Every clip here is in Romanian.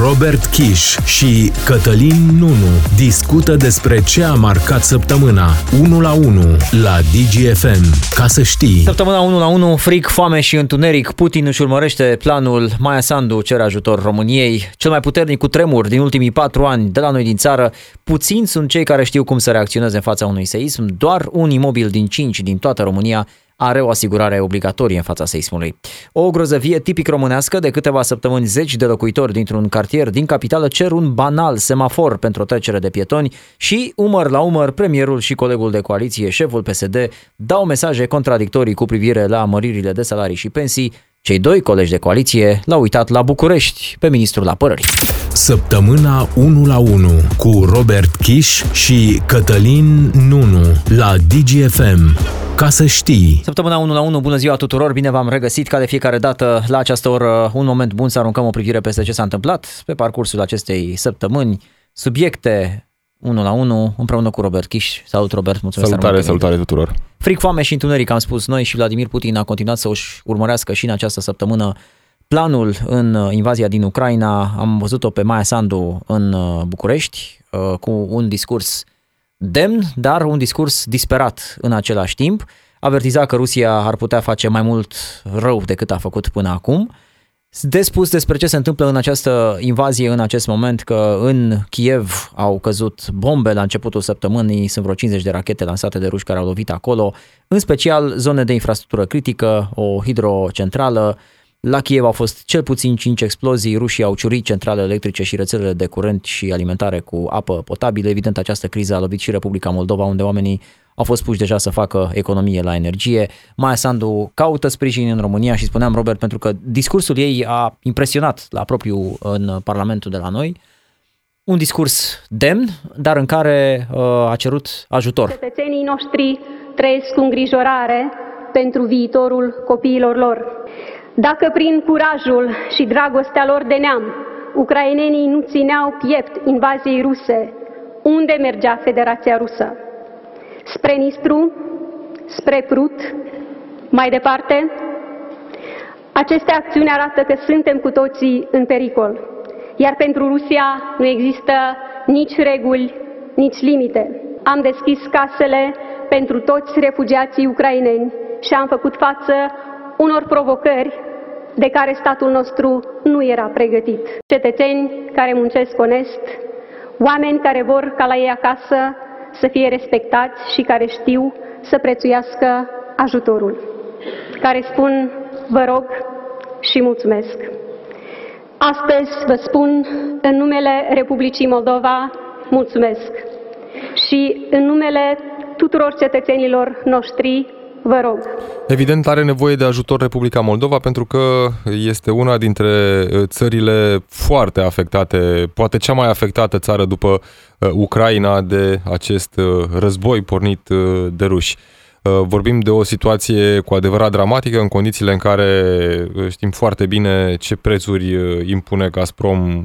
Robert Kiș și Cătălin Nunu discută despre ce a marcat săptămâna 1 la 1 la DGFM. Ca să știi. Săptămâna 1 la 1, fric, foame și întuneric. Putin își urmărește planul. Maia Sandu cere ajutor României. Cel mai puternic cu tremur din ultimii patru ani de la noi din țară. Puțini sunt cei care știu cum să reacționeze în fața unui seism. Doar un imobil din cinci din toată România are o asigurare obligatorie în fața seismului. O grozăvie tipic românească de câteva săptămâni zeci de locuitori dintr-un cartier din capitală cer un banal semafor pentru o trecere de pietoni și, umăr la umăr, premierul și colegul de coaliție, șeful PSD, dau mesaje contradictorii cu privire la măririle de salarii și pensii, cei doi colegi de coaliție l-au uitat la București pe ministrul apărării. Săptămâna 1 la 1 cu Robert Kiș și Cătălin Nunu la DGFM. Ca să știi. Săptămâna 1 la 1, bună ziua tuturor, bine v-am regăsit ca de fiecare dată la această oră, un moment bun să aruncăm o privire peste ce s-a întâmplat pe parcursul acestei săptămâni, subiecte 1 la 1 împreună cu Robert Kiș. Salut Robert, mulțumesc Salutare, salutare tuturor. Fric, foame și întuneric, am spus noi și Vladimir Putin a continuat să își urmărească și în această săptămână planul în invazia din Ucraina. Am văzut-o pe Maia Sandu în uh, București uh, cu un discurs demn, dar un discurs disperat în același timp. Avertiza că Rusia ar putea face mai mult rău decât a făcut până acum. De spus despre ce se întâmplă în această invazie în acest moment, că în Kiev au căzut bombe la începutul săptămânii, sunt vreo 50 de rachete lansate de ruși care au lovit acolo, în special zone de infrastructură critică, o hidrocentrală, la Kiev au fost cel puțin 5 explozii, rușii au ciurit centrale electrice și rețelele de curent și alimentare cu apă potabilă. Evident, această criză a lovit și Republica Moldova, unde oamenii au fost puși deja să facă economie la energie. Maia Sandu caută sprijin în România și spuneam, Robert, pentru că discursul ei a impresionat la propriu în Parlamentul de la noi. Un discurs demn, dar în care uh, a cerut ajutor. Cetățenii noștri trăiesc cu îngrijorare pentru viitorul copiilor lor. Dacă prin curajul și dragostea lor de neam, ucrainenii nu țineau piept invaziei ruse, unde mergea Federația Rusă? Spre Nistru? Spre Prut? Mai departe? Aceste acțiuni arată că suntem cu toții în pericol, iar pentru Rusia nu există nici reguli, nici limite. Am deschis casele pentru toți refugiații ucraineni și am făcut față unor provocări de care statul nostru nu era pregătit. Cetățeni care muncesc onest, oameni care vor ca la ei acasă să fie respectați și care știu să prețuiască ajutorul, care spun vă rog și mulțumesc. Astăzi vă spun în numele Republicii Moldova mulțumesc și în numele tuturor cetățenilor noștri Vă rog. Evident, are nevoie de ajutor Republica Moldova pentru că este una dintre uh, țările foarte afectate, poate cea mai afectată țară după uh, Ucraina de acest uh, război pornit de ruși. Uh, vorbim de o situație cu adevărat dramatică în condițiile în care uh, știm foarte bine ce prețuri uh, impune Gazprom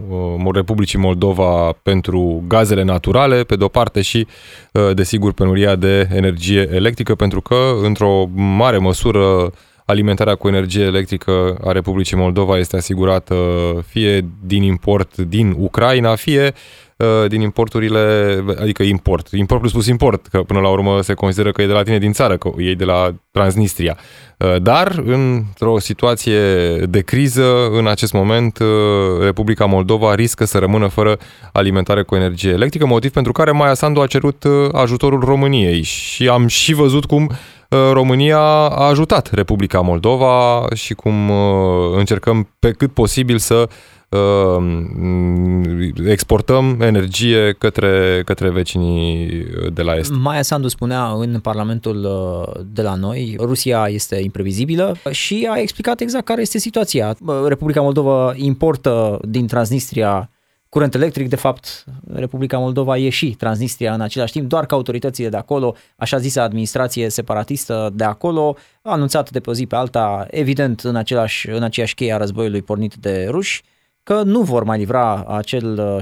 Republicii Moldova pentru gazele naturale, pe de-o parte și, desigur, penuria de energie electrică, pentru că, într-o mare măsură, alimentarea cu energie electrică a Republicii Moldova este asigurată fie din import din Ucraina, fie uh, Uh, din importurile, adică import, import plus plus import, că până la urmă se consideră că e de la tine din țară, că e de la Transnistria. Uh, dar, într-o situație de criză, în acest moment, uh, Republica Moldova riscă să rămână fără alimentare cu energie electrică, motiv pentru care Maia Sandu a cerut ajutorul României și am și văzut cum România a ajutat Republica Moldova și cum încercăm pe cât posibil să Ehm, exportăm energie către, către vecinii de la Est. Maia Sandu spunea în Parlamentul uh, de la noi, Rusia este imprevizibilă și a explicat exact care este situația. Republica Moldova importă din Transnistria curent electric, de fapt, Republica Moldova e și Transnistria în același timp, doar că autoritățile de acolo, așa zisă administrație separatistă de acolo, a anunțat de pe o zi pe alta, evident în, același, în aceeași cheie a războiului pornit de ruși, că nu vor mai livra acel 70%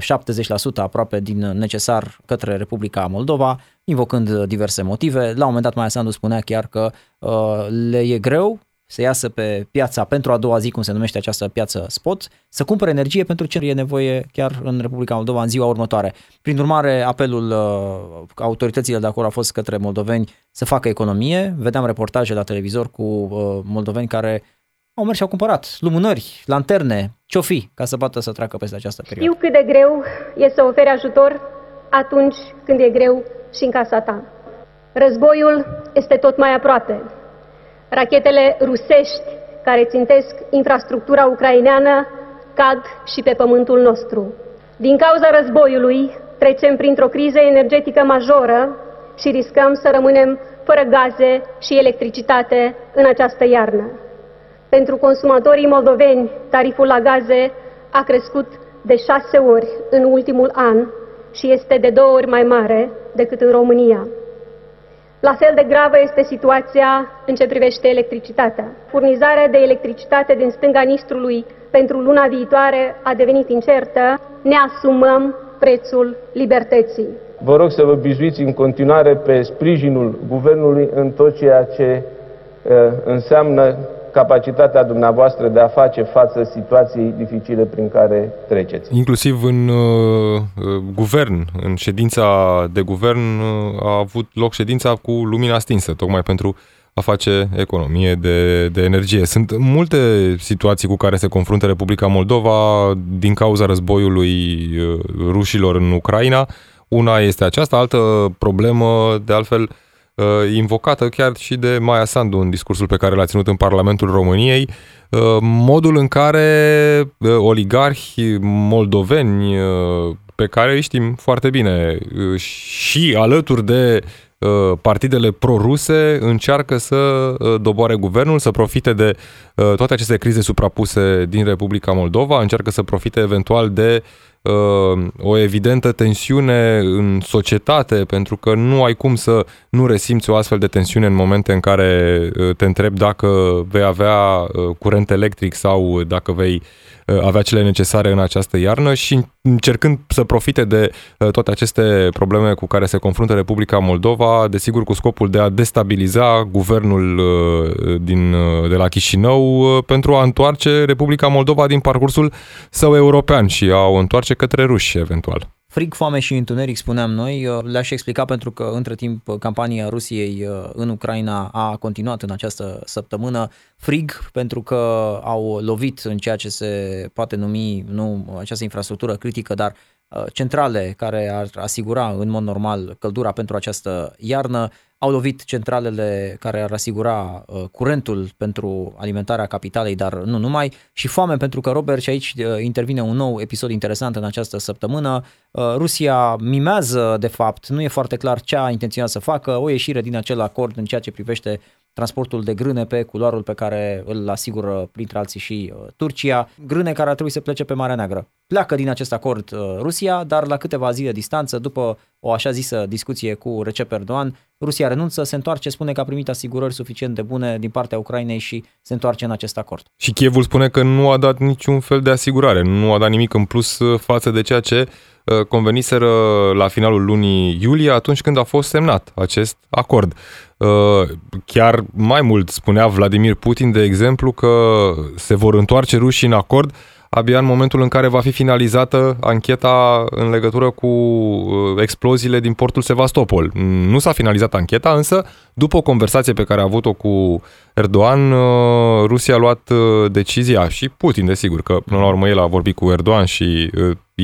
uh, aproape din necesar către Republica Moldova, invocând diverse motive. La un moment dat Maia Sandu spunea chiar că uh, le e greu să iasă pe piața pentru a doua zi, cum se numește această piață spot, să cumpere energie pentru ce e nevoie chiar în Republica Moldova în ziua următoare. Prin urmare, apelul uh, autorităților de acolo a fost către moldoveni să facă economie. Vedeam reportaje la televizor cu uh, moldoveni care au mers și au cumpărat lumânări, lanterne, ciofi, ca să poată să treacă peste această perioadă. Știu cât de greu e să oferi ajutor atunci când e greu și în casa ta. Războiul este tot mai aproape. Rachetele rusești care țintesc infrastructura ucraineană cad și pe pământul nostru. Din cauza războiului, trecem printr-o criză energetică majoră și riscăm să rămânem fără gaze și electricitate în această iarnă. Pentru consumatorii moldoveni, tariful la gaze a crescut de șase ori în ultimul an și este de două ori mai mare decât în România. La fel de gravă este situația în ce privește electricitatea. Furnizarea de electricitate din stânga Nistrului pentru luna viitoare a devenit incertă. Ne asumăm prețul libertății. Vă rog să vă bizuiți în continuare pe sprijinul Guvernului în tot ceea ce uh, înseamnă capacitatea dumneavoastră de a face față situației dificile prin care treceți. Inclusiv în uh, guvern, în ședința de guvern, uh, a avut loc ședința cu lumina stinsă, tocmai pentru a face economie de, de energie. Sunt multe situații cu care se confruntă Republica Moldova din cauza războiului uh, rușilor în Ucraina. Una este aceasta, altă problemă, de altfel, uh, uh, invocată chiar și de Maia Sandu în discursul pe care l-a ținut în Parlamentul României, uh, modul în care uh, oligarhi moldoveni, uh, pe care îi știm foarte bine, uh, și alături de uh, partidele proruse încearcă să uh, doboare guvernul, să profite de toate aceste crize suprapuse din Republica Moldova, încearcă să profite eventual de uh, o evidentă tensiune în societate, pentru că nu ai cum să nu resimți o astfel de tensiune în momente în care uh, te întrebi dacă vei avea uh, curent electric sau dacă vei uh, avea cele necesare în această iarnă și încercând să profite de uh, toate aceste probleme cu care se confruntă Republica Moldova, desigur cu scopul de a destabiliza guvernul uh, din, uh, de la Chișinău uh, pentru a întoarce Republica Moldova din parcursul său european și a o întoarce către ruși eventual. Frig, foame și întuneric, spuneam noi, uh, le-aș explica pentru că între timp campania Rusiei uh, în Ucraina a continuat în această săptămână. Frig pentru că au lovit în ceea ce se poate numi nu această infrastructură critică, dar uh, centrale care ar asigura în mod normal căldura pentru această iarnă, au lovit centralele care ar asigura uh, curentul pentru alimentarea capitalei, dar nu numai, și foame pentru că, Robert, și aici uh, intervine un nou episod interesant în această săptămână. Uh, Rusia mimează, de fapt, nu e foarte clar ce a intenționat să facă, o ieșire din acel acord în ceea ce privește transportul de grâne pe culoarul pe care îl asigură printre alții și uh, Turcia, grâne care ar trebui să plece pe Marea Neagră. Pleacă din acest acord uh, Rusia, dar la câteva zile distanță, după o așa zisă discuție cu Recep Erdogan, Rusia renunță, se întoarce, spune că a primit asigurări suficient de bune din partea Ucrainei și se întoarce în acest acord. Și Kievul spune că nu a dat niciun fel de asigurare, nu a dat nimic în plus uh, față de ceea ce uh, conveniseră la finalul lunii iulie, atunci când a fost semnat acest acord. Uh, chiar mai mult spunea Vladimir Putin, de exemplu, că se vor întoarce rușii în acord abia în momentul în care va fi finalizată ancheta în legătură cu uh, exploziile din portul Sevastopol. Nu s-a finalizat ancheta, însă după o conversație pe care a avut-o cu Erdogan, uh, Rusia a luat uh, decizia și Putin, desigur, că până la urmă el a vorbit cu Erdogan și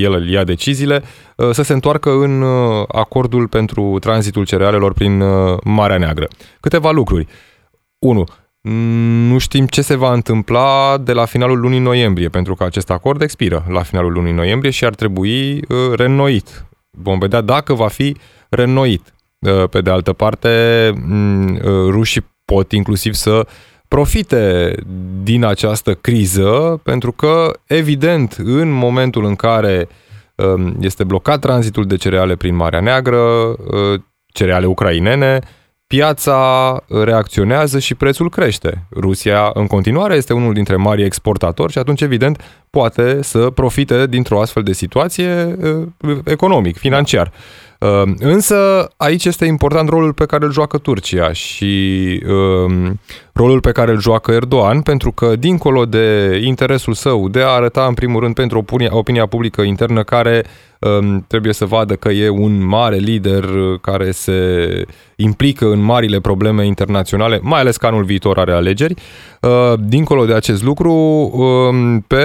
el îl ia deciziile, să se întoarcă în acordul pentru tranzitul cerealelor prin Marea Neagră. Câteva lucruri. 1 nu știm ce se va întâmpla de la finalul lunii noiembrie, pentru că acest acord expiră la finalul lunii noiembrie și ar trebui uh, reînnoit. Vom vedea dacă va fi reînnoit. Uh, pe de altă parte, mm, uh, rușii pot inclusiv să profite din această criză, pentru că, evident, în momentul în care um, este blocat tranzitul de cereale prin Marea Neagră, cereale ucrainene, piața reacționează și prețul crește. Rusia în continuare este unul dintre mari exportatori și atunci, evident, poate să profite dintr-o astfel de situație economic, financiar. Însă aici este important rolul pe care îl joacă Turcia și um, rolul pe care îl joacă Erdogan, pentru că dincolo de interesul său de a arăta în primul rând pentru opinia, opinia publică internă care um, trebuie să vadă că e un mare lider care se implică în marile probleme internaționale, mai ales că anul viitor are alegeri, uh, dincolo de acest lucru, um, pe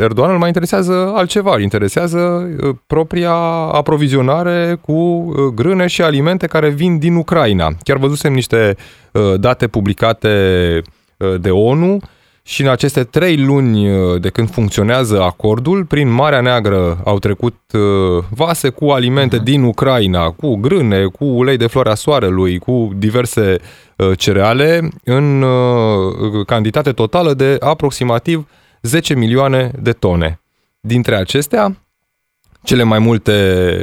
Erdogan îl mai interesează altceva, îl interesează uh, propria aprovizionare cu uh, grâne și alimente care vin din Ucraina. Chiar văzusem niște Uh, date publicate uh, de ONU și în aceste trei luni uh, de când funcționează acordul, prin Marea Neagră au trecut vase cu alimente uh-huh. din Ucraina, cu grâne, cu ulei de floarea soarelui, cu diverse cereale, în cantitate totală de aproximativ 10 milioane de tone. Dintre acestea, cele mai multe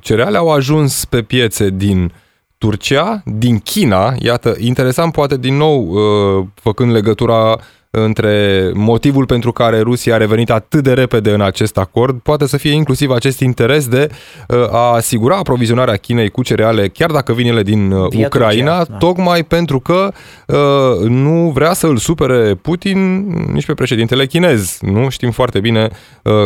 cereale au ajuns pe piețe din uh, Turcia, din China, iată, interesant poate din nou uh, făcând legătura între motivul pentru care Rusia a revenit atât de repede în acest acord, poate să fie inclusiv acest interes de uh, a asigura aprovizionarea Chinei cu cereale, chiar dacă vin ele din uh, Via Ucraina, Turcia, da. tocmai pentru că nu vrea să îl supere Putin nici pe președintele chinez. Nu știm foarte bine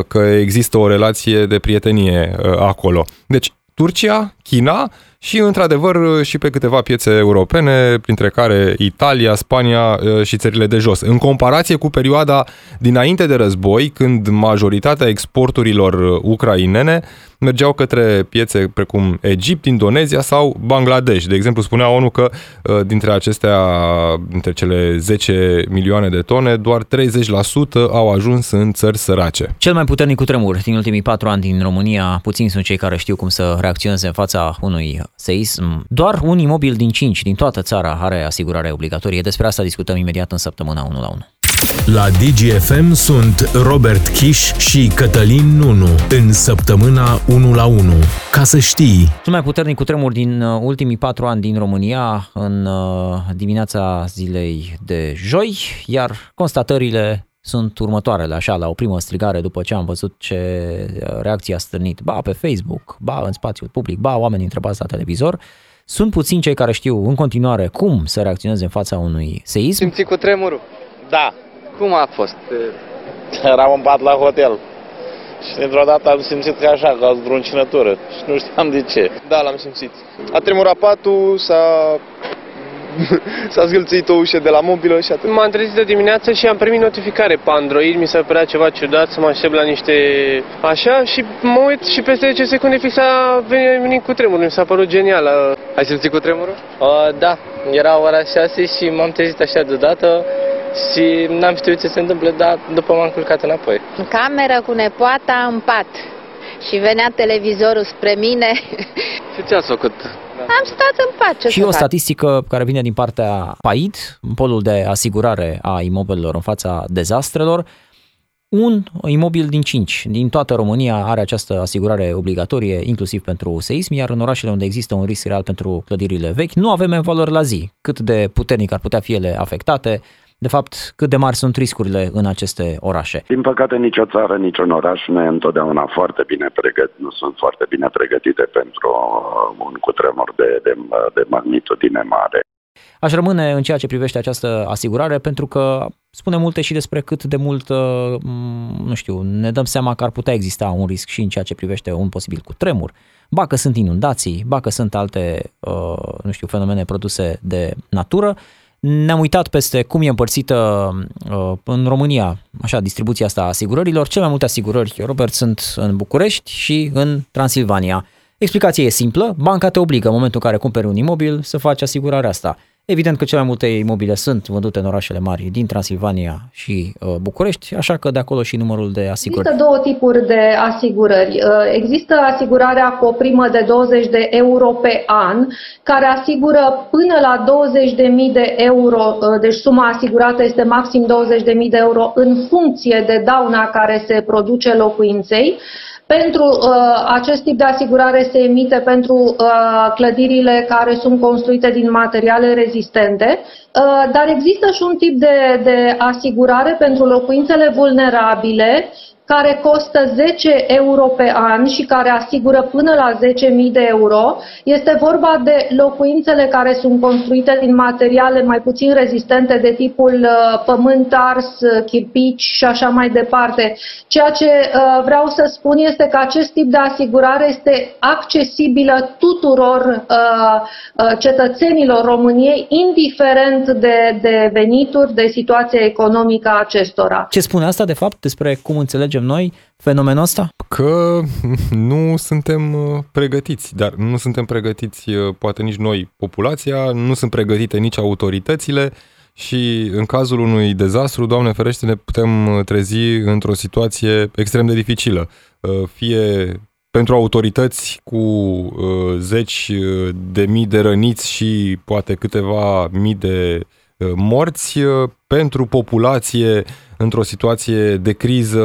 că există o relație de prietenie acolo. Deci, Turcia, China și, într-adevăr, și pe câteva piețe europene, printre care Italia, Spania uh, și țările de jos. În comparație cu perioada dinainte de război, când majoritatea exporturilor uh, ucrainene mergeau către piețe precum Egipt, Indonezia sau Bangladesh. De exemplu, spunea ONU că uh, dintre acestea, dintre cele 10 milioane de tone, doar 30% au ajuns în țări sărace. Cel mai puternic cutremur din ultimii patru ani din România, puțini sunt cei care știu cum să reacționeze în fața unui seism. Doar un imobil din 5 din toată țara are asigurare obligatorie. Despre asta discutăm imediat în săptămâna 1 la 1. La DGFM sunt Robert Kiș și Cătălin Nunu în săptămâna 1 la 1. Ca să știi. Cel mai puternic cutremur din uh, ultimii patru ani din România în uh, dimineața zilei de joi, iar constatările sunt următoarele, așa, la o primă strigare după ce am văzut ce uh, reacție a stârnit, ba pe Facebook, ba în spațiul public, ba oamenii întrebați la televizor. Sunt puțini cei care știu în continuare cum să reacționeze în fața unui seism. Simți cu tremurul? Da. Cum a fost? Eram în pat la hotel. Și dintr-o dată am simțit că așa, ca vreo încinătură. Și nu știam de ce. Da, l-am simțit. A tremurat patul, s-a S-a zgâlțit o ușă de la mobilă și atât. M-am trezit de dimineață și am primit notificare pe Android. Mi s-a părea ceva ciudat să mă aștept la niște... Așa și mă uit și peste 10 secunde fix a venit cu tremurul. Mi s-a părut genial. Ai simțit cu tremurul? Uh, da, era ora 6 și m-am trezit așa deodată și n-am știut ce se întâmplă, dar după m-am culcat înapoi. În cameră cu nepoata în pat și venea televizorul spre mine. Și ce ați făcut? Am stat în pace. Și o statistică care vine din partea PAID, polul de asigurare a imobilelor în fața dezastrelor. Un imobil din cinci din toată România are această asigurare obligatorie, inclusiv pentru seism, iar în orașele unde există un risc real pentru clădirile vechi, nu avem evaluări la zi. Cât de puternic ar putea fi ele afectate, de fapt, cât de mari sunt riscurile în aceste orașe? Din păcate, nicio țară, niciun oraș nu e întotdeauna foarte bine pregătit, nu sunt foarte bine pregătite pentru uh, un cutremur de, de, de magnitudine mare. Aș rămâne în ceea ce privește această asigurare pentru că spune multe și despre cât de mult, uh, nu știu, ne dăm seama că ar putea exista un risc și în ceea ce privește un posibil cutremur. Ba că sunt inundații, ba că sunt alte, uh, nu știu, fenomene produse de natură ne-am uitat peste cum e împărțită uh, în România, așa, distribuția asta a asigurărilor. Cele mai multe asigurări, Robert, sunt în București și în Transilvania. Explicația e simplă, banca te obligă în momentul în care cumperi un imobil să faci asigurarea asta. Evident că cele mai multe imobile sunt vândute în orașele mari din Transilvania și uh, București, așa că de acolo și numărul de asigurări. Există două tipuri de asigurări. Uh, există asigurarea cu o primă de 20 de euro pe an, care asigură până la 20.000 de euro, uh, deci suma asigurată este maxim 20.000 de euro în funcție de dauna care se produce locuinței. Pentru uh, acest tip de asigurare se emite pentru uh, clădirile care sunt construite din materiale rezistente, uh, dar există și un tip de, de asigurare pentru locuințele vulnerabile care costă 10 euro pe an și care asigură până la 10.000 de euro. Este vorba de locuințele care sunt construite din materiale mai puțin rezistente de tipul uh, pământ ars, uh, chirpici și așa mai departe. Ceea ce uh, vreau să spun este că acest tip de asigurare este accesibilă tuturor cetățenilor României, indiferent de, de venituri, de situația economică a acestora. Ce spune asta, de fapt, despre cum înțelegem înțelegem noi fenomenul ăsta? Că nu suntem uh, pregătiți, dar nu suntem pregătiți uh, poate nici noi, populația, nu sunt pregătite nici autoritățile și în cazul unui dezastru, Doamne ferește, ne putem uh, trezi într-o situație extrem de dificilă. Fie pentru autorități cu zeci de mii de răniți și poate câteva mii de morți, pentru populație într-o situație de criză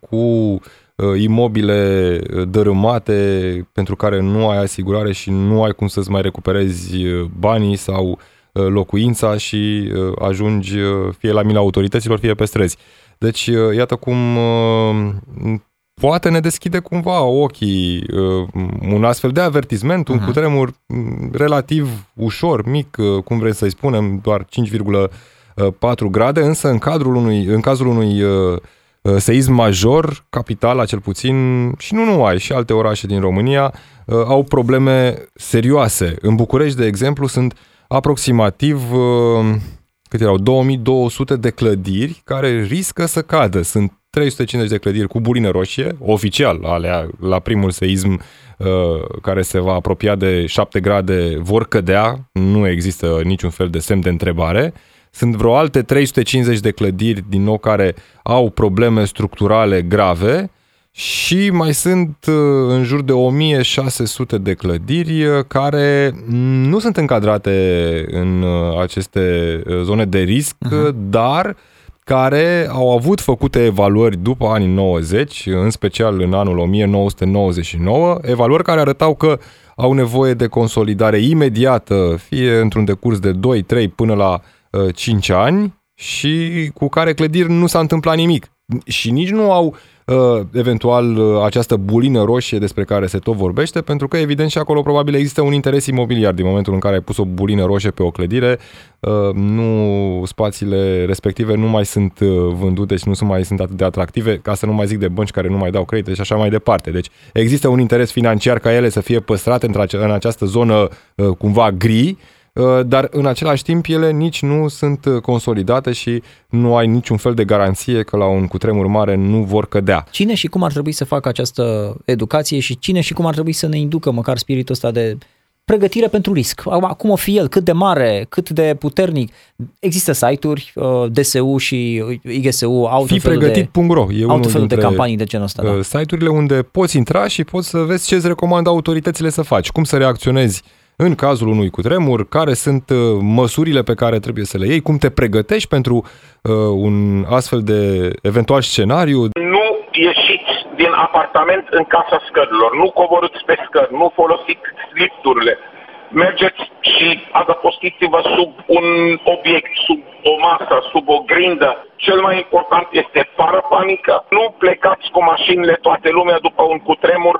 cu uh, imobile uh, dărâmate pentru care nu ai asigurare și nu ai cum să-ți mai recuperezi uh, banii sau locuința și ajungi fie la mila autorităților, fie pe străzi. Deci, iată cum poate ne deschide cumva ochii un astfel de avertisment, un uh-huh. cutremur mm, relativ ușor, mic, cum vrei să-i spunem, doar 4 grade, însă în, cadrul unui, în cazul unui uh, uh, seism major, capitala cel puțin, și nu numai, și alte orașe din România, uh, au probleme serioase. În București, de exemplu, sunt aproximativ cât erau, 2200 de clădiri care riscă să cadă. Sunt 350 de clădiri cu bulină roșie, oficial, alea la primul seism uh, care se va apropia de 7 grade vor cădea, nu există niciun fel de semn de întrebare. Uh, sunt vreo alte 350 de clădiri, din nou, care au probleme structurale grave și mai sunt uh, în jur de 1600 de clădiri uh, care nu sunt încadrate în uh, aceste zone de risc, uh-huh. dar care au avut făcute evaluări după anii 90, în special în anul 1999, evaluări care arătau că au nevoie de consolidare imediată, fie într-un decurs de 2, 3 până la 5 uh, ani și cu care clădiri nu s-a întâmplat nimic. Și nici nu au uh, eventual uh, această bulină roșie despre care se tot vorbește, pentru că evident și acolo probabil există un interes imobiliar din momentul în care ai pus o bulină roșie pe o clădire, nu spațiile respective nu mai sunt vândute și nu mai sunt atât de atractive, ca să nu mai zic de bănci care nu mai dau credite și așa mai departe. Deci există un interes financiar ca ele să fie păstrate în această zonă cumva gri, Uh, dar în același timp ele nici nu sunt uh, consolidate și nu ai niciun fel de garanție că la un cutremur mare nu vor cădea. Cine și cum ar trebui să facă această educație și cine și cum ar trebui să ne inducă măcar spiritul ăsta de pregătire pentru risc. Acum o fi el, cât de mare, cât de puternic. Există site-uri, uh, DSU și IGSU au Fi pregătit.ro e unul dintre de campanii de genul ăsta. Da. Site-urile unde poți intra și poți să vezi ce îți recomandă autoritățile să faci, cum să reacționezi în cazul unui cutremur, care sunt uh, măsurile pe care trebuie să le iei, cum te pregătești pentru uh, un astfel de eventual scenariu. Nu ieșiți din apartament în casa scărilor, nu coborâți pe scări, nu folosiți lifturile. Mergeți și adăpostiți-vă sub un obiect, sub o masă, sub o grindă. Cel mai important este fără panică. Nu plecați cu mașinile toate lumea după un cutremur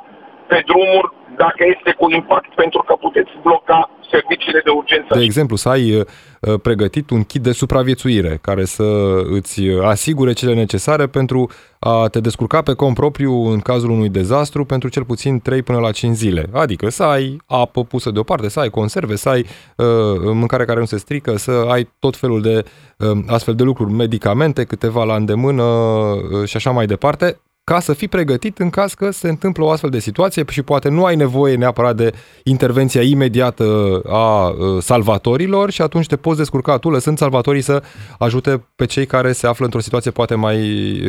pe drumuri dacă este cu impact, pentru că puteți bloca serviciile de urgență. De exemplu, să ai uh, uh, pregătit un kit de supraviețuire care să îți asigure cele necesare pentru a te descurca pe cont propriu în cazul unui dezastru pentru cel puțin 3 până la 5 zile. Adică să ai apă pusă deoparte, să ai conserve, să ai uh, mâncare care nu se strică, să ai tot felul de uh, astfel de lucruri, medicamente, câteva la îndemână uh, și așa mai departe, ca să fii pregătit în caz că se întâmplă o astfel de situație și poate nu ai nevoie neapărat de intervenția imediată a uh, salvatorilor și atunci te poți descurca tu lăsând salvatorii să ajute pe cei care se află într-o situație poate mai,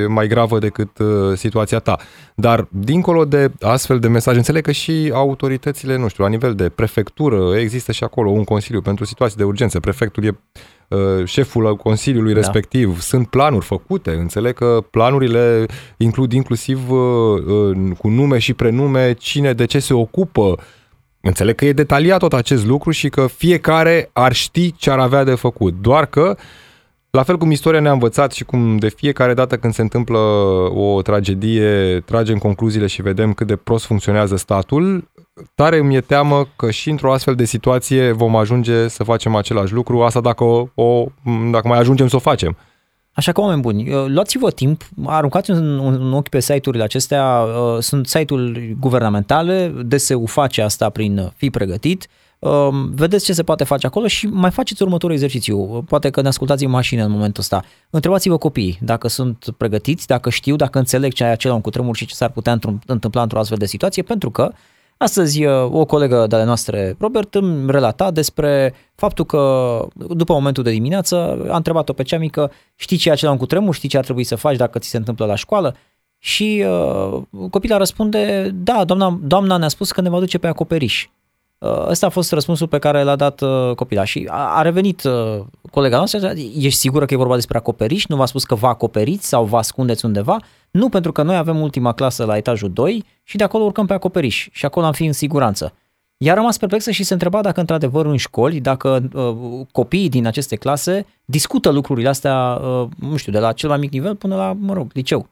mai gravă decât uh, situația ta. Dar dincolo de astfel de mesaje, înțeleg că și autoritățile, nu știu, la nivel de prefectură, există și acolo un consiliu pentru situații de urgență. Prefectul e uh, șeful Consiliului da. respectiv. Sunt planuri făcute, înțeleg că planurile includ inclusiv uh, uh, cu nume și prenume cine de ce se ocupă. Înțeleg că e detaliat tot acest lucru și că fiecare ar ști ce ar avea de făcut. Doar că uh, la fel cum istoria ne-a învățat și cum de fiecare dată când se întâmplă o tragedie, tragem concluziile și vedem cât de prost funcționează statul, tare îmi e teamă că și într-o astfel de situație vom ajunge să facem același lucru, asta dacă, o, o, dacă mai ajungem să o facem. Așa că, oameni buni, luați-vă timp, aruncați un, un ochi pe site-urile acestea, uh, sunt site-uri guvernamentale, DSU face asta prin fi pregătit, Um, vedeți ce se poate face acolo și mai faceți următorul exercițiu. Poate că ne ascultați în mașină în momentul ăsta. Întrebați-vă copiii dacă sunt pregătiți, dacă știu, dacă înțeleg ce ai acela un cutremur și ce s-ar putea întâmpla într-o astfel de situație, pentru că Astăzi uh, o colegă de ale noastre, Robert, îmi relata despre faptul că după momentul de dimineață a întrebat-o pe cea mică, știi ce e acela un cutremur, știi ce ar trebui să faci dacă ți se întâmplă la școală? Și uh, copila răspunde, da, doamna, doamna ne-a spus că ne va duce pe acoperiș. Uh, ăsta a fost răspunsul pe care l-a dat uh, copila și a, a revenit uh, colega noastră, ești sigură că e vorba despre acoperiș? Nu v-a spus că vă acoperiți sau vă ascundeți undeva? Nu, pentru că noi avem ultima clasă la etajul 2 și de acolo urcăm pe acoperiș și acolo am fi în siguranță. Ea a rămas perplexă și se întreba dacă într-adevăr în școli, dacă uh, copiii din aceste clase discută lucrurile astea, uh, nu știu, de la cel mai mic nivel până la, mă rog, liceu.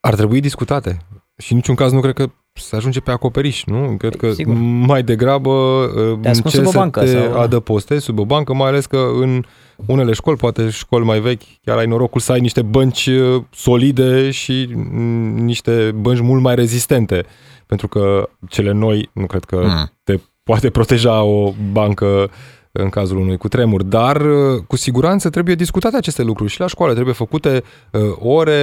Ar trebui discutate. Și în niciun caz nu cred că se ajunge pe acoperiș, nu? Cred că Sigur. mai degrabă te uh, ce sub o bancă, te sau... adăpostezi sub o bancă, mai ales că în unele școli, poate școli mai vechi, chiar ai norocul să ai niște bănci uh, solide și mm, niște bănci mult mai rezistente. Pentru că cele noi, nu cred că hmm. te poate proteja o bancă în cazul unui cutremur, dar uh, cu siguranță trebuie discutate aceste lucruri și la școală, trebuie făcute uh, ore,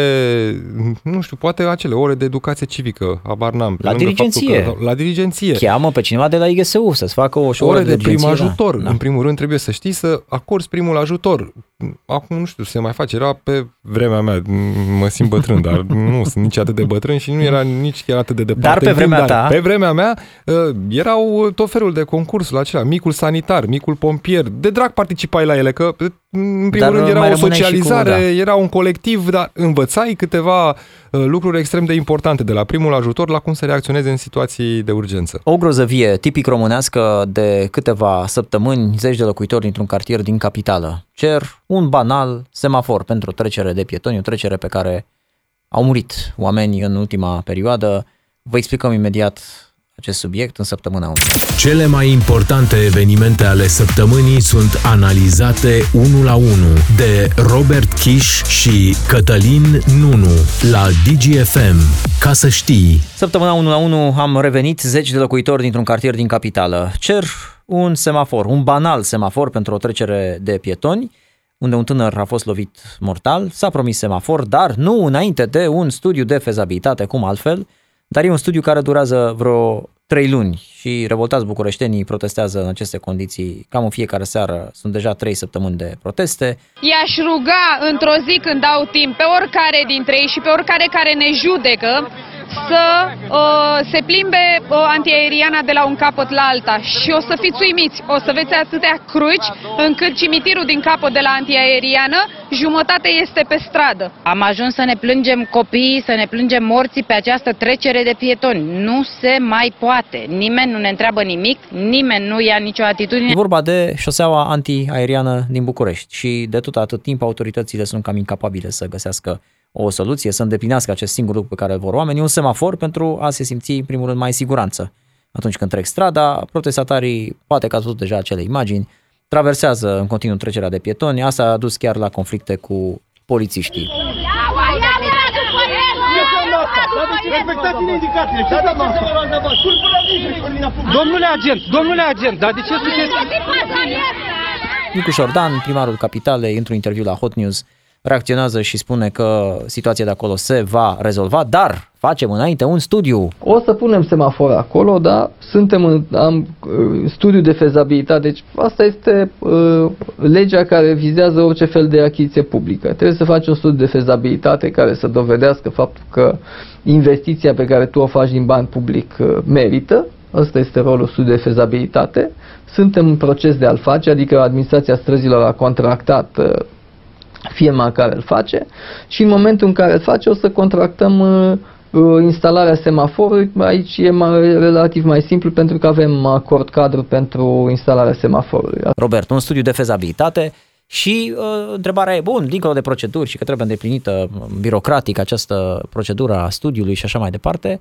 nu știu, poate acele ore de educație civică, abar n-am. La dirigenție. Că, la dirigenție. Cheamă pe cineva de la IGSU să-ți facă o ore de, de prim ajutor. Da. În primul rând trebuie să știi să acorzi primul ajutor. Acum nu știu, se mai face, era pe vremea mea, mă simt bătrân, dar nu sunt nici atât de bătrân și nu era nici chiar atât de departe. Dar pe vremea ta? Pe vremea mea uh, erau tot felul de concursul acela, micul sanitar, micul pompier, de drag participai la ele, că în primul dar rând era o socializare, cu, da. era un colectiv, dar învățai câteva uh, lucruri extrem de importante, de la primul ajutor la cum să reacționeze în situații de urgență. O grozăvie tipic românească de câteva săptămâni, zeci de locuitori dintr-un cartier din capitală cer un banal semafor pentru trecere de pietoni, o trecere pe care au murit oameni în ultima perioadă. Vă explicăm imediat acest subiect în săptămâna 1. Cele mai importante evenimente ale săptămânii sunt analizate unul la unul de Robert Kish și Cătălin Nunu la DGFM. Ca să știi. Săptămâna 1 la 1 am revenit zeci de locuitori dintr-un cartier din capitală. Cer un semafor, un banal semafor pentru o trecere de pietoni unde un tânăr a fost lovit mortal, s-a promis semafor, dar nu înainte de un studiu de fezabilitate, cum altfel, dar e un studiu care durează vreo trei luni și revoltați bucureștenii protestează în aceste condiții cam în fiecare seară. Sunt deja trei săptămâni de proteste. I-aș ruga într-o zi când dau timp pe oricare dintre ei și pe oricare care ne judecă să uh, se plimbe uh, antiaeriana de la un capăt la alta și o să fiți uimiți, o să veți atâtea cruci încât cimitirul din capăt de la antiaeriană jumătate este pe stradă. Am ajuns să ne plângem copiii, să ne plângem morții pe această trecere de pietoni. Nu se mai poate. Nimeni nu ne întreabă nimic, nimeni nu ia nicio atitudine. E vorba de șoseaua antiaeriană din București și de tot atât timp autoritățile sunt cam incapabile să găsească o soluție, să îndeplinească acest singur lucru pe care îl vor oamenii, un semafor pentru a se simți, în primul rând, mai siguranță. Atunci când trec strada, protestatarii, poate că ați văzut deja acele imagini, traversează în continuu trecerea de pietoni, asta a dus chiar la conflicte cu polițiștii. Domnule agent, domnule agent, dar de ce sunteți... Nicuș Șordan, primarul capitalei, într-un interviu la Hot News, reacționează și spune că situația de acolo se va rezolva, dar facem înainte un studiu. O să punem semafor acolo, da, suntem în am, uh, studiu de fezabilitate, deci asta este uh, legea care vizează orice fel de achiziție publică. Trebuie să faci un studiu de fezabilitate care să dovedească faptul că investiția pe care tu o faci din bani public uh, merită Ăsta este rolul studiului de fezabilitate. Suntem în proces de a-l face, adică administrația străzilor a contractat uh, firma care îl face și în momentul în care îl face o să contractăm uh, uh, instalarea semaforului. Aici e mai, relativ mai simplu pentru că avem acord cadru pentru instalarea semaforului. Robert, un studiu de fezabilitate și uh, întrebarea e, bun, dincolo de proceduri și că trebuie îndeplinită birocratic această procedură a studiului și așa mai departe,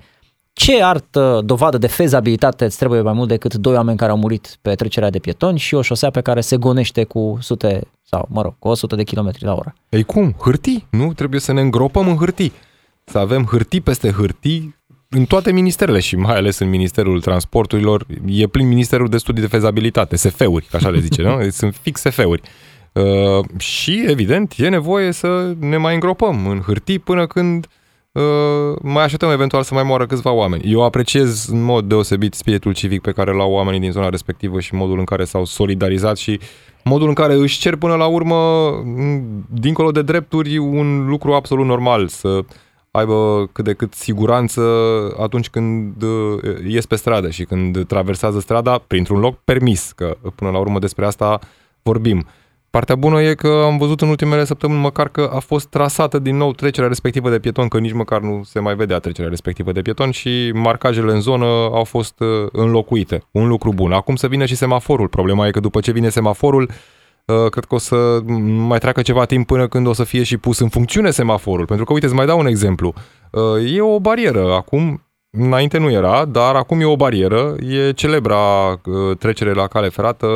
ce altă dovadă de fezabilitate îți trebuie mai mult decât doi oameni care au murit pe trecerea de pietoni și o șosea pe care se gonește cu sute sau, mă rog, cu 100 de km la oră? Ei cum? Hârtii? Nu? Trebuie să ne îngropăm în hârtii. Să avem hârtii peste hârtii în toate ministerele și mai ales în Ministerul Transporturilor. E plin Ministerul de Studii de Fezabilitate, SF-uri, așa le zice, nu? Sunt fix SF-uri. Uh, și, evident, e nevoie să ne mai îngropăm în hârtii până când uh, mai așteptăm eventual să mai moară câțiva oameni. Eu apreciez în mod deosebit spiritul civic pe care l-au oamenii din zona respectivă și modul în care s-au solidarizat și modul în care își cer până la urmă, dincolo de drepturi, un lucru absolut normal, să aibă cât de cât siguranță atunci când uh, ies pe stradă și când traversează strada printr-un loc permis, că până la urmă despre asta vorbim. Partea bună e că am văzut în ultimele săptămâni măcar că a fost trasată din nou trecerea respectivă de pieton, că nici măcar nu se mai vedea trecerea respectivă de pieton și marcajele în zonă au fost uh, înlocuite. Un lucru bun. Acum să vină și semaforul. Problema e că după ce vine semaforul, uh, cred că o să mai treacă ceva timp până când o să fie și pus în funcțiune semaforul. Pentru că, uite, îți mai dau un exemplu. Uh, e o barieră acum, Înainte nu era, dar acum e o barieră, e celebra trecere la cale ferată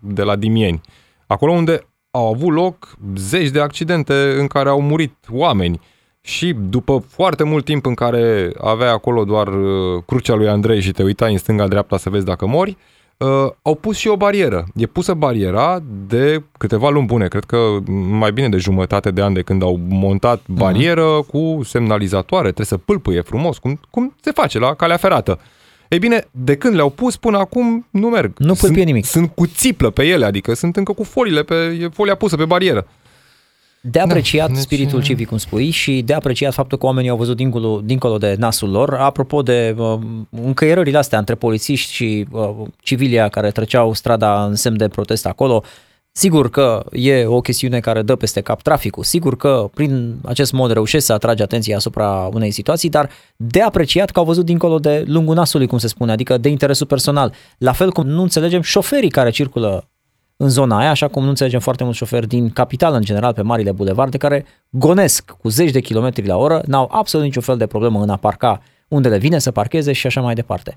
de la Dimieni acolo unde au avut loc zeci de accidente în care au murit oameni. Și după foarte mult timp în care avea acolo doar uh, crucea lui Andrei și te uitai în stânga-dreapta să vezi dacă mori, uh, au pus și o barieră. E pusă bariera de câteva luni bune, cred că mai bine de jumătate de ani de când au montat mhm. barieră uh-huh. cu semnalizatoare, trebuie să pâlpâie frumos, cum, cum se face la calea ferată. Uh, ei bine, de când le-au pus până acum nu merg. Nu sunt, nimic. Sunt cu țiplă pe ele, adică sunt încă cu foliile pe, e folia pusă pe barieră. De apreciat da, deci... spiritul civic, cum spui, și de apreciat faptul că oamenii au văzut dincolo, dincolo de nasul lor. Apropo de uh, încăierările astea între polițiști și uh, civilia care treceau strada în semn de protest acolo, Sigur că e o chestiune care dă peste cap traficul, sigur că prin acest mod reușesc să atrage atenția asupra unei situații, dar de apreciat că au văzut dincolo de lungul nasului, cum se spune, adică de interesul personal. La fel cum nu înțelegem șoferii care circulă în zona aia, așa cum nu înțelegem foarte mulți șoferi din capitală în general pe marile bulevarde care gonesc cu zeci de kilometri la oră, n-au absolut niciun fel de problemă în a parca unde le vine să parcheze și așa mai departe.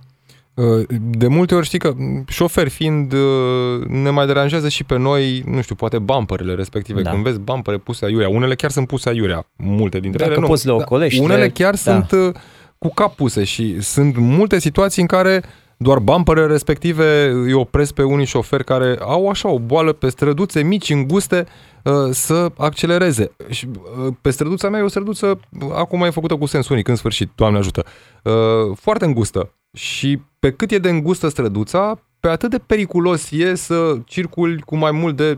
Uh, de multe ori știi că șofer fiind uh, ne mai deranjează și pe noi, nu știu, poate bumperele respective. Da. Când vezi bumpere puse aiurea, unele chiar sunt puse aiurea, multe dintre Dacă ele nu. poți le ocolești. Unele chiar da. sunt uh, cu cap puse și sunt multe situații în care doar bumperele respective îi opresc pe unii șoferi care au așa o boală pe străduțe mici, înguste, să accelereze. Și pe străduța mea e o străduță, acum e făcută cu sens unic, în sfârșit, Doamne ajută, foarte îngustă. Și pe cât e de îngustă străduța, pe atât de periculos e să circuli cu mai mult de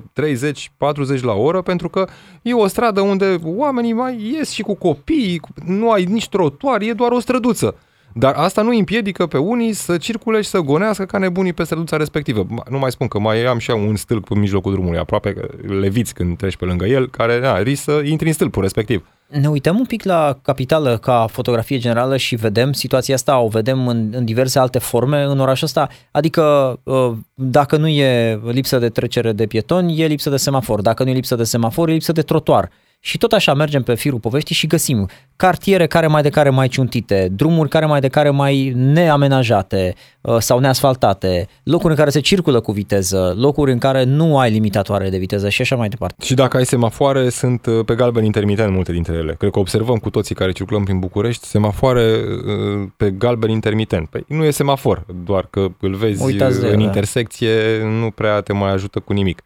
30-40 la oră, pentru că e o stradă unde oamenii mai ies și cu copii, nu ai nici trotuar, e doar o străduță. Dar asta nu împiedică pe unii să circule și să gonească ca nebunii pe străduța respectivă. Nu mai spun că mai am și eu un stâlp în mijlocul drumului, aproape leviți când treci pe lângă el, care na, risc să intri în stâlpul respectiv. Ne uităm un pic la capitală ca fotografie generală și vedem situația asta, o vedem în, în diverse alte forme în orașul ăsta, adică ă, dacă nu e lipsă de trecere de pietoni, e lipsă de semafor, dacă nu e lipsă de semafor, e lipsă de trotuar. Și tot așa mergem pe firul poveștii și găsim cartiere care mai de care mai ciuntite, drumuri care mai de care mai neamenajate uh, sau neasfaltate, locuri în care se circulă cu viteză, locuri în care nu ai limitatoare de viteză și așa mai departe. Și dacă ai semafoare, sunt uh, pe galben intermitent multe dintre ele. Cred că observăm cu toții care circulăm prin București semafoare uh, pe galben intermitent. Păi nu e semafor, doar că îl vezi Uitați în intersecție, nu prea te mai ajută cu nimic.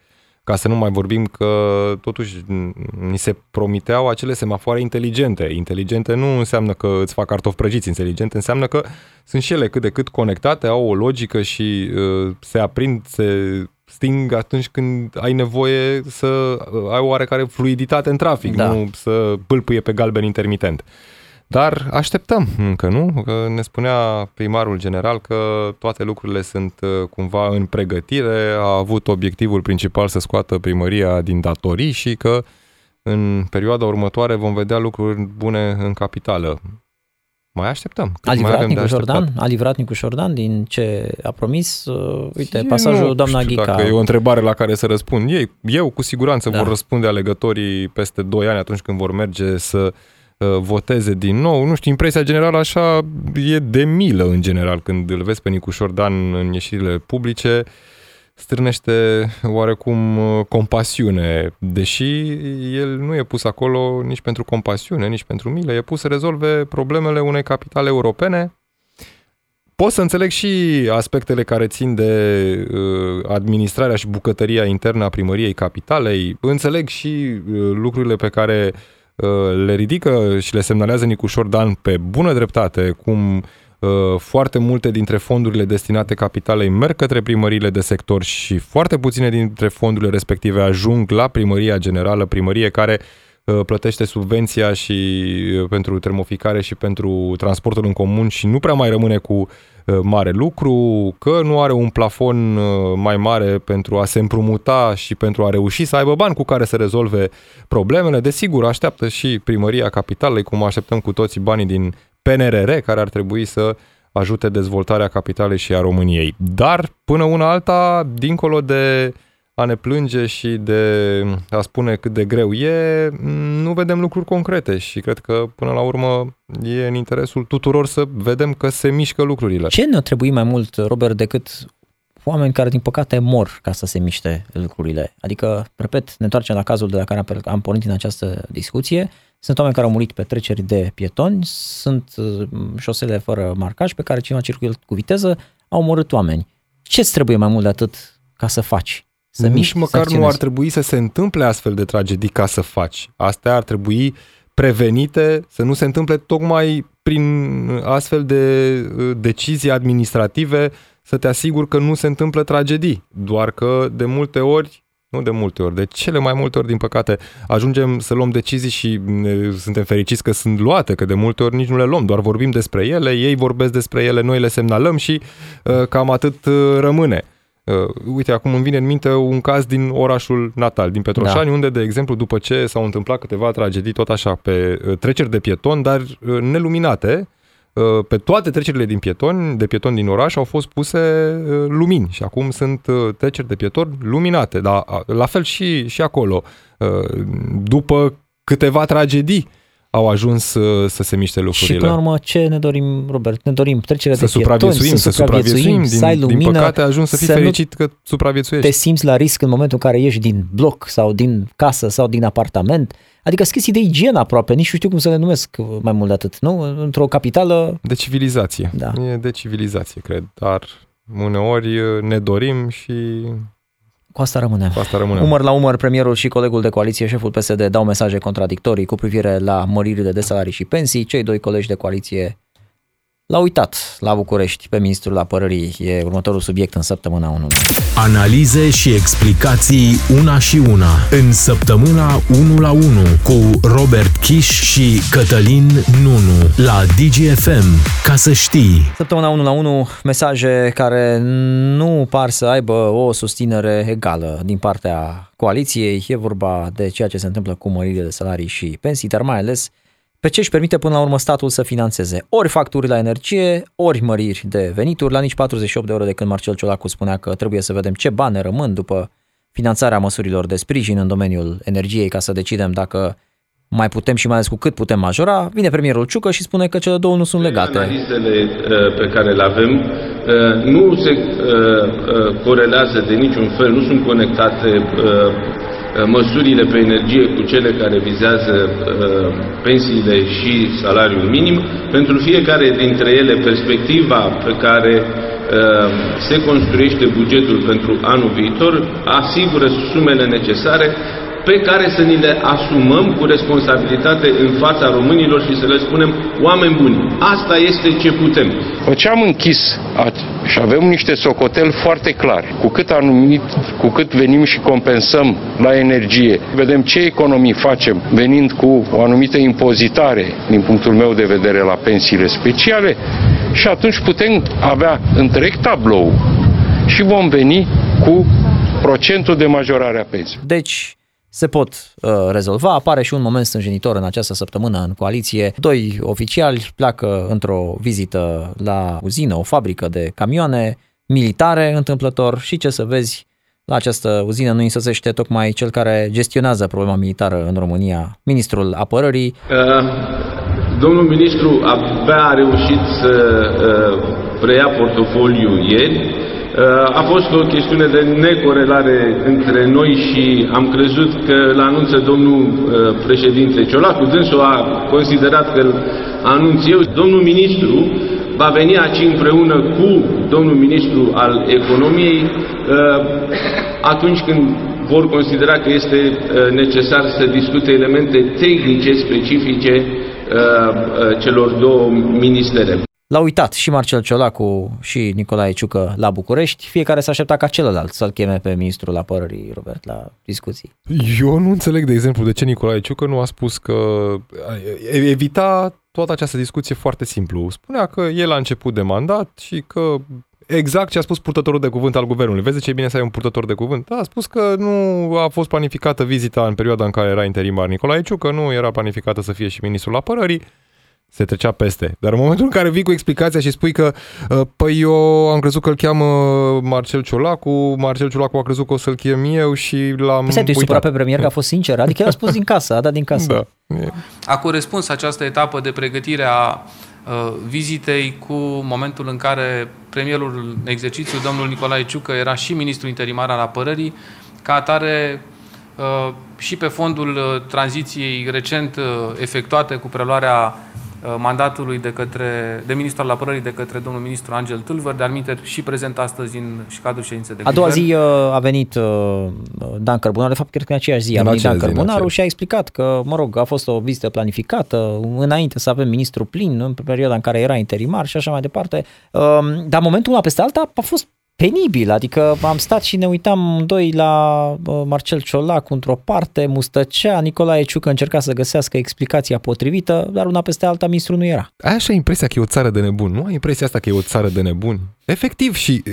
Ca să nu mai vorbim că totuși ni se promiteau acele semafoare inteligente. Inteligente nu înseamnă că îți fac cartofi prăjiți, inteligente înseamnă că sunt și ele cât de cât conectate, au o logică și uh, se aprind, se sting atunci când ai nevoie să uh, ai o oarecare fluiditate în trafic, da. nu să pâlpâie pe galben intermitent. Dar așteptăm încă, nu? Că ne spunea primarul general că toate lucrurile sunt uh, cumva în pregătire, a avut obiectivul principal să scoată primăria din datorii și că în perioada următoare vom vedea lucruri bune în capitală. Mai așteptăm. A livrat Nicu Jordan? A livrat Nicu Jordan din ce a promis? Uh, uite, pasajul nu doamna știu Ghica. Dacă e o întrebare la care să răspund ei, eu cu siguranță Da. vor răspunde alegătorii peste 2 ani atunci când vor merge să uh, voteze din nou. Nu știu, impresia generală așa e de milă în general când îl vezi pe Nicu Jordan în ieșirile publice strânește oarecum uh, compasiune, deși el nu e pus acolo nici pentru compasiune, nici pentru milă, e pus să rezolve problemele unei capitale europene. Pot să înțeleg și aspectele care țin de uh, administrarea și bucătăria internă a primăriei capitalei. Înțeleg și uh, lucrurile pe care uh, le ridică și le semnalează Nicu Jordan pe bună dreptate, cum uh, foarte multe dintre fondurile destinate capitalei merg către primăriile de sector și foarte puține dintre fondurile respective ajung la primăria generală, primărie care uh, plătește subvenția și uh, pentru termoficare și pentru transportul în comun și nu prea mai rămâne cu uh, mare lucru, că nu are un plafon uh, mai mare pentru a se împrumuta și pentru a reuși să aibă bani cu care să rezolve problemele. Desigur, așteaptă și primăria capitalei, cum așteptăm cu toții banii din PNRR, care ar trebui să ajute dezvoltarea capitalei și a României. Dar, până una alta, dincolo de a ne plânge și de a spune cât de greu e, nu vedem lucruri concrete și cred că, până la urmă, e în interesul tuturor să vedem că se mișcă lucrurile. Ce ne-a trebuit mai mult, Robert, decât oameni care, din păcate, mor ca să se miște lucrurile? Adică, repet, ne întoarcem la cazul de la care am- am pornit în această discuție. Sunt oameni care au murit pe treceri de pietoni, sunt uh, șosele fără marcaj pe care cineva circulă cu viteză, au omorât oameni. Ce-ți trebuie mai mult de atât ca să faci? Să Nici miști, măcar să nu ar acționezi? trebui să se întâmple astfel de tragedii ca să faci. Astea ar trebui prevenite, să nu se întâmple tocmai prin astfel de uh, decizii administrative să te asiguri că nu se întâmplă tragedii. Doar că de multe ori, nu de multe ori, de cele mai multe ori, din păcate, ajungem să luăm decizii și ne, suntem fericiți că sunt luate, că de multe ori nici nu le luăm, doar vorbim despre ele, ei vorbesc despre ele, noi le semnalăm și uh, cam atât uh, rămâne. Uh, uite, acum îmi vine în minte un caz din orașul natal, din Petroșani, da. unde, de exemplu, după ce s-au întâmplat câteva tragedii tot așa pe uh, treceri de pieton, dar uh, neluminate, uh, pe toate trecerile din pietoni, de pieton din oraș au fost puse uh, lumini și acum sunt uh, treceri de pieton luminate, dar a, la fel și, și acolo. Uh, După câteva tragedii au ajuns uh, să se miște Și lucrurile. până la urmă, ce ne dorim, Robert? Ne dorim trecerea să de pietoni, supraviețuim, să supraviețuim, să ai din, lumină, din păcate ajungi să fii să nu fericit că supraviețuiești. te simți la risc în momentul în care ieși din bloc sau din casă sau din apartament. Adică sunt chestii de igienă aproape, nici nu știu cum să le numesc mai mult de atât, nu? Într-o capitală... De civilizație. Da. E de civilizație, cred. Dar uneori uh, ne dorim și Cu asta rămânem. cu asta rămânem. Umăr la umăr, premierul și colegul de coaliție, șeful PSD, dau mesaje contradictorii cu privire la măririle de salarii și pensii. Cei doi colegi de coaliție l-au uitat la București pe ministrul apărării. E următorul subiect în săptămâna 1. Analize și explicații una și una în săptămâna 1 la 1 cu Robert Kiș și Cătălin Nunu la DGFM. Ca să știi. Săptămâna 1 la 1, mesaje care nu par să aibă o susținere egală din partea coaliției. E vorba de ceea ce se întâmplă cu măririle de salarii și pensii, dar mai ales pe ce își permite până la urmă statul să financeze ori facturi la energie, ori măriri de venituri, la nici 48 de ore de când Marcel Ciolacu spunea că trebuie să vedem ce bani ne rămân după finanțarea măsurilor de sprijin în domeniul energiei ca să decidem dacă mai putem și mai ales cu cât putem majora, vine premierul Ciucă și spune că cele două nu sunt legate. Analizele uh, pe care le avem uh, nu se uh, uh, corelează de niciun fel, nu sunt conectate uh, uh, măsurile pe energie cu cele care vizează uh, pensiile și salariul minim. Pentru fiecare dintre ele, perspectiva pe care uh, se construiește bugetul pentru anul viitor asigură sumele necesare pe care să ni le asumăm cu responsabilitate în fața românilor și să le spunem, oameni buni, asta este ce putem. După ce am închis a- Și avem niște socoteli foarte clare. Cu cât, anumit, cu cât venim și compensăm la energie, vedem ce economii facem venind cu o anumită impozitare, din punctul meu de vedere, la pensiile speciale, și atunci putem avea întreg tablou și vom veni cu procentul de majorare a pensiei. Deci, se pot uh, rezolva. Apare și un moment stânjenitor în această săptămână în coaliție. Doi oficiali pleacă într-o vizită la uzină, o fabrică de camioane militare întâmplător și ce să vezi, la această uzină nu însoțește tocmai cel care gestionează problema militară în România, ministrul apărării. Uh, domnul ministru abia a reușit să uh, preia portofoliu ieri a fost o chestiune de necorelare între noi și am crezut că îl anunță domnul uh, președinte Ciolacu. Dânsul a considerat că îl anunț eu. Domnul ministru va veni aici împreună cu domnul ministru al economiei uh, atunci când vor considera că este uh, necesar să discute elemente tehnice specifice celor două ministere. L-au uitat și Marcel Ciolacu și Nicolae Ciucă la București, fiecare s-a așteptat ca celălalt să-l cheme pe ministrul apărării, Robert, la discuții. Eu nu înțeleg, de exemplu, de ce Nicolae Ciucă nu a spus că evita toată această discuție foarte simplu. Spunea că el a început de mandat și că exact ce a spus purtătorul de cuvânt al guvernului. Vezi ce e bine să ai un purtător de cuvânt? Da, a spus că nu a fost planificată vizita în perioada în care era interimar Nicolae Ciucă, nu era planificată să fie și ministrul apărării se trecea peste. Dar în momentul în care vii cu explicația și spui că uh, păi eu am crezut că îl cheamă Marcel Ciolacu, Marcel Ciolacu a crezut că o să-l chem eu și l-am păi tu supărat pe premier că a fost sincer, adică el a spus din casă, a dat din casă. Da. A corespuns această etapă de pregătire a uh, vizitei cu momentul în care premierul în exercițiu, domnul Nicolae Ciucă, era și ministru interimar al apărării, ca atare uh, și pe fondul uh, tranziției recent uh, efectuate cu preluarea Uh, mandatului de, către, de ministru al apărării de către domnul ministru Angel Tâlvăr, de anumite și prezent astăzi în și cadrul ședinței de A doua zi uh, a venit uh, Dan Cărbunaru, de fapt cred că în aceeași zi. A venit Dan Cărbunaru și a explicat că, mă rog, a fost o vizită planificată înainte să avem ministru plin, în perioada în care era interimar și așa mai departe. Dar momentul una peste alta a fost penibil, adică am stat și ne uitam doi la Marcel Ciolac într-o parte, mustăcea, Nicolae Ciucă încerca să găsească explicația potrivită, dar una peste alta ministru nu era. Ai așa impresia că e o țară de nebuni, nu ai impresia asta că e o țară de nebuni? Efectiv și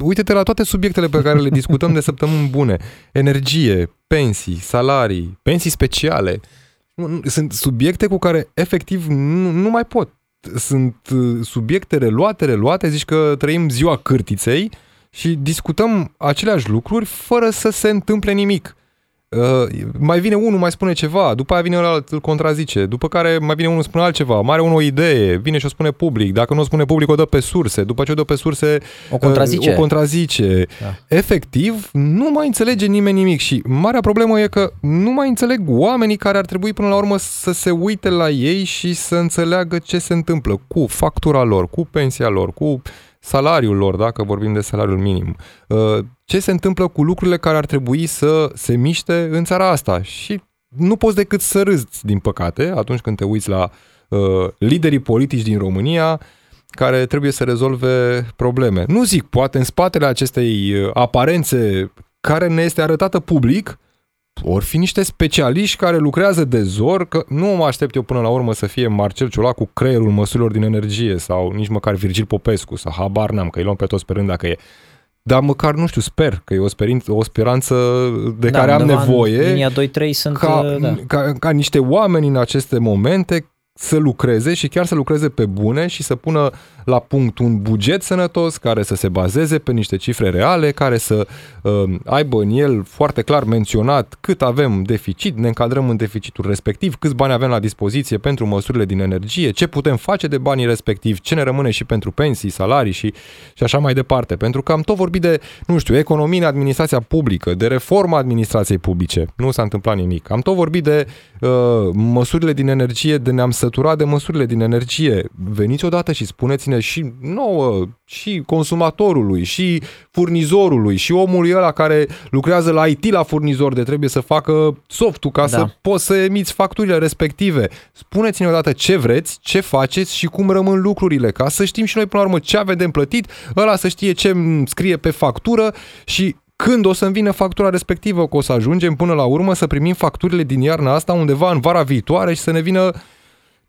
uite-te la toate subiectele pe care le discutăm de săptămâni bune. Energie, pensii, salarii, pensii speciale. Sunt subiecte cu care efectiv nu, nu mai pot sunt uh, subiecte reluate, reluate, zici că trăim ziua cârtiței și discutăm aceleași lucruri fără să se întâmple nimic. Uh, mai vine unul, mai spune ceva, după aia vine ălalt, îl contrazice, după care mai vine unul, spune altceva, mai are unul o idee, vine și o spune public, dacă nu o spune public, o dă pe surse, după ce o dă pe surse, o contrazice. Uh, o contrazice. Da. Efectiv, nu mai înțelege nimeni nimic și marea problemă e că nu mai înțeleg oamenii care ar trebui până la urmă să se uite la ei și să înțeleagă ce se întâmplă cu factura lor, cu pensia lor, cu salariul lor, dacă vorbim de salariul minim. Uh, ce se întâmplă cu lucrurile care ar trebui să se miște în țara asta și nu poți decât să râzi, din păcate, atunci când te uiți la uh, liderii politici din România care trebuie să rezolve probleme. Nu zic, poate în spatele acestei uh, aparențe care ne este arătată public, ori fi niște specialiști care lucrează de zor, că nu mă aștept eu până la urmă să fie Marcel Ciolac cu creierul măsurilor din energie sau nici măcar Virgil Popescu sau habar n-am, că îi luăm pe toți sperând dacă e. Dar măcar, nu știu, sper că e o, sperin- o speranță de da, care am nevoie. Linia 2-3 sunt... Ca, da. ca, ca niște oameni în aceste momente să lucreze și chiar să lucreze pe bune și să pună la punct un buget sănătos care să se bazeze pe niște cifre reale, care să uh, aibă în el foarte clar menționat cât avem deficit, ne încadrăm în deficitul respectiv, câți bani avem la dispoziție pentru măsurile din energie, ce putem face de banii respectivi, ce ne rămâne și pentru pensii, salarii și, și așa mai departe. Pentru că am tot vorbit de, nu știu, economie în administrația publică, de reforma administrației publice. Nu s-a întâmplat nimic. Am tot vorbit de uh, măsurile din energie de ne-am să săturat de măsurile din energie. Veniți odată și spuneți-ne și nouă, și consumatorului, și furnizorului, și omului ăla care lucrează la IT la furnizor de trebuie să facă softul ca da. să poți să emiți facturile respective. Spuneți-ne odată ce vreți, ce faceți și cum rămân lucrurile, ca să știm și noi până la urmă ce avem de plătit, ăla să știe ce scrie pe factură și când o să-mi vină factura respectivă, că o să ajungem până la urmă să primim facturile din iarna asta undeva în vara viitoare și să ne vină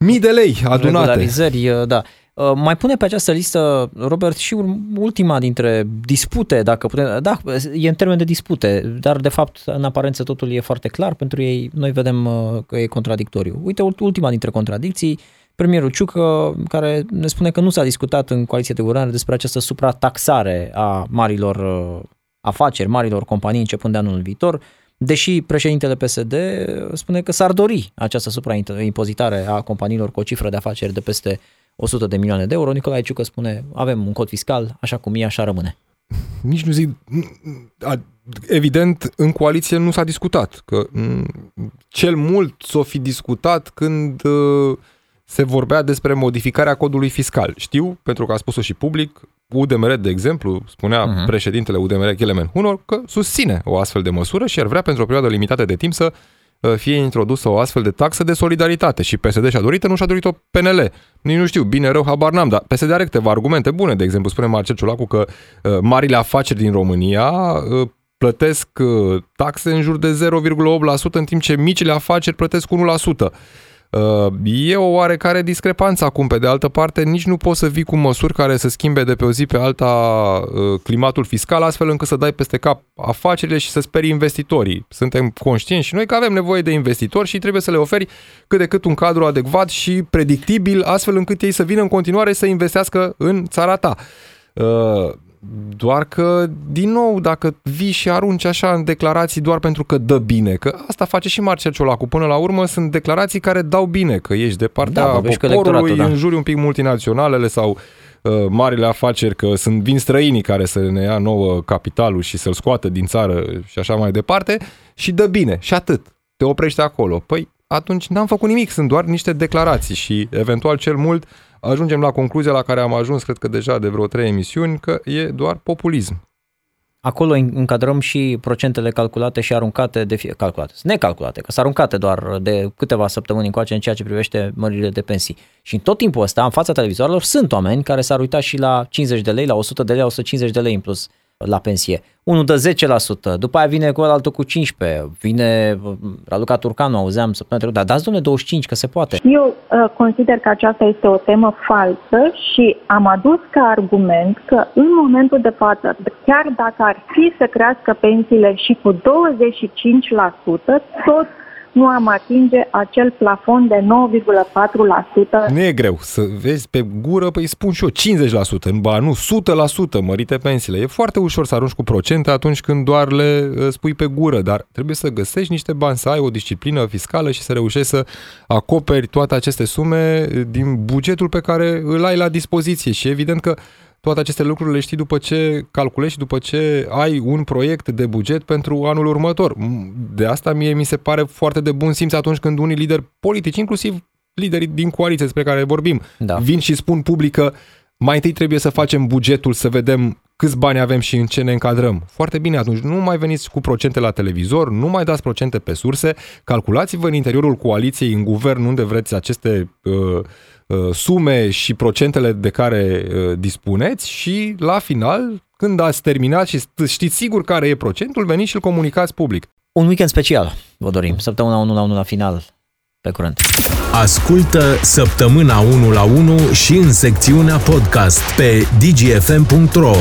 mii de lei adunate. Regularizări, uh, da. Uh, mai pune pe această listă, Robert, și ultima dintre dispute, dacă putem, da, e în termen de dispute, dar de fapt în aparență totul e foarte clar pentru ei, noi vedem uh, că e contradictoriu. Uite, ultima dintre contradicții, premierul Ciucă, care ne spune că nu s-a discutat în coaliție de guvernare despre această suprataxare a marilor afaceri, marilor companii începând de anul viitor, deși președintele PSD spune că s-ar dori această supraimpozitare a companiilor cu o cifră de afaceri de peste 100 de milioane de euro. Nicolae Ciucă spune, avem un cod fiscal, așa cum e, așa rămâne. Nici nu zic, evident, în coaliție nu s-a discutat, că cel mult s-o fi discutat când uh, se vorbea despre modificarea codului fiscal. Știu, pentru că a spus-o și public, UDMR, de exemplu, spunea uh-huh. președintele UDMR, Kelemen Hunor, că susține o astfel de măsură și ar vrea pentru o perioadă limitată de timp să uh, fie introdusă o astfel de taxă de solidaritate. Și PSD și-a dorit nu și-a dorit-o PNL. Nici nu știu, bine, rău, habar n-am, dar PSD are câteva argumente bune. De exemplu, spune Marcel Ciulacu că uh, marile afaceri din România uh, plătesc uh, taxe în jur de 0,8%, în timp ce micile afaceri plătesc 1%. Uh, e o oarecare discrepanță acum. Pe de altă parte, nici nu poți să vii cu măsuri care să schimbe de pe o zi pe alta uh, climatul fiscal, astfel încât să dai peste cap afacerile și să speri investitorii. Suntem conștienți și noi că avem nevoie de investitori și trebuie să le oferi cât de cât un cadru adecvat și predictibil, astfel încât ei să vină în continuare să investească în țara ta. Uh, doar că, din nou, dacă vii și arunci așa în declarații doar pentru că dă bine, că asta face și Marcel Ciolacu, până la urmă sunt declarații care dau bine, că ești de partea da, poporului, da. înjuri un pic multinaționalele sau uh, marile afaceri, că sunt vin străinii care să ne ia nouă capitalul și să-l scoată din țară și așa mai departe și dă bine și atât. Te oprește acolo. Păi atunci n-am făcut nimic, sunt doar niște declarații și eventual cel mult ajungem la concluzia la care am ajuns, cred că deja de vreo trei emisiuni, că e doar populism. Acolo încadrăm și procentele calculate și aruncate, de fie, calculate, necalculate, că sunt aruncate doar de câteva săptămâni încoace în ceea ce privește mările de pensii. Și în tot timpul ăsta, în fața televizoarelor, sunt oameni care s-ar uita și la 50 de lei, la 100 de lei, la 150 de lei în plus la pensie. Unul dă 10%, după aia vine cu altul cu 15%, vine Raluca Turcanu, auzeam săptămâna trecută, dar dați domnule 25 că se poate. Eu uh, consider că aceasta este o temă falsă și am adus ca argument că în momentul de față, chiar dacă ar fi să crească pensiile și cu 25%, tot nu am atinge acel plafon de 9,4%. Nu e greu să vezi pe gură, păi spun și eu 50%, ba nu, 100% mărite pensiile. E foarte ușor să arunci cu procente atunci când doar le uh, spui pe gură, dar trebuie să găsești niște bani, să ai o disciplină fiscală și să reușești să acoperi toate aceste sume din bugetul pe care îl ai la dispoziție și evident că toate aceste lucruri le știi după ce calculezi și după ce ai un proiect de buget pentru anul următor. De asta mie mi se pare foarte de bun simț atunci când unii lideri politici, inclusiv liderii din coaliție despre care vorbim, da. vin și spun public că mai întâi trebuie să facem bugetul, să vedem câți bani avem și în ce ne încadrăm. Foarte bine, atunci nu mai veniți cu procente la televizor, nu mai dați procente pe surse, calculați-vă în interiorul coaliției, în guvern, unde vreți aceste uh, Uh, sume și procentele de care uh, dispuneți și la final, când ați terminat și știți sigur care e procentul, veniți și îl comunicați public. Un weekend special vă dorim, săptămâna 1 la 1 la final, pe curând. Ascultă săptămâna 1 la 1 și în secțiunea podcast pe dgfm.ro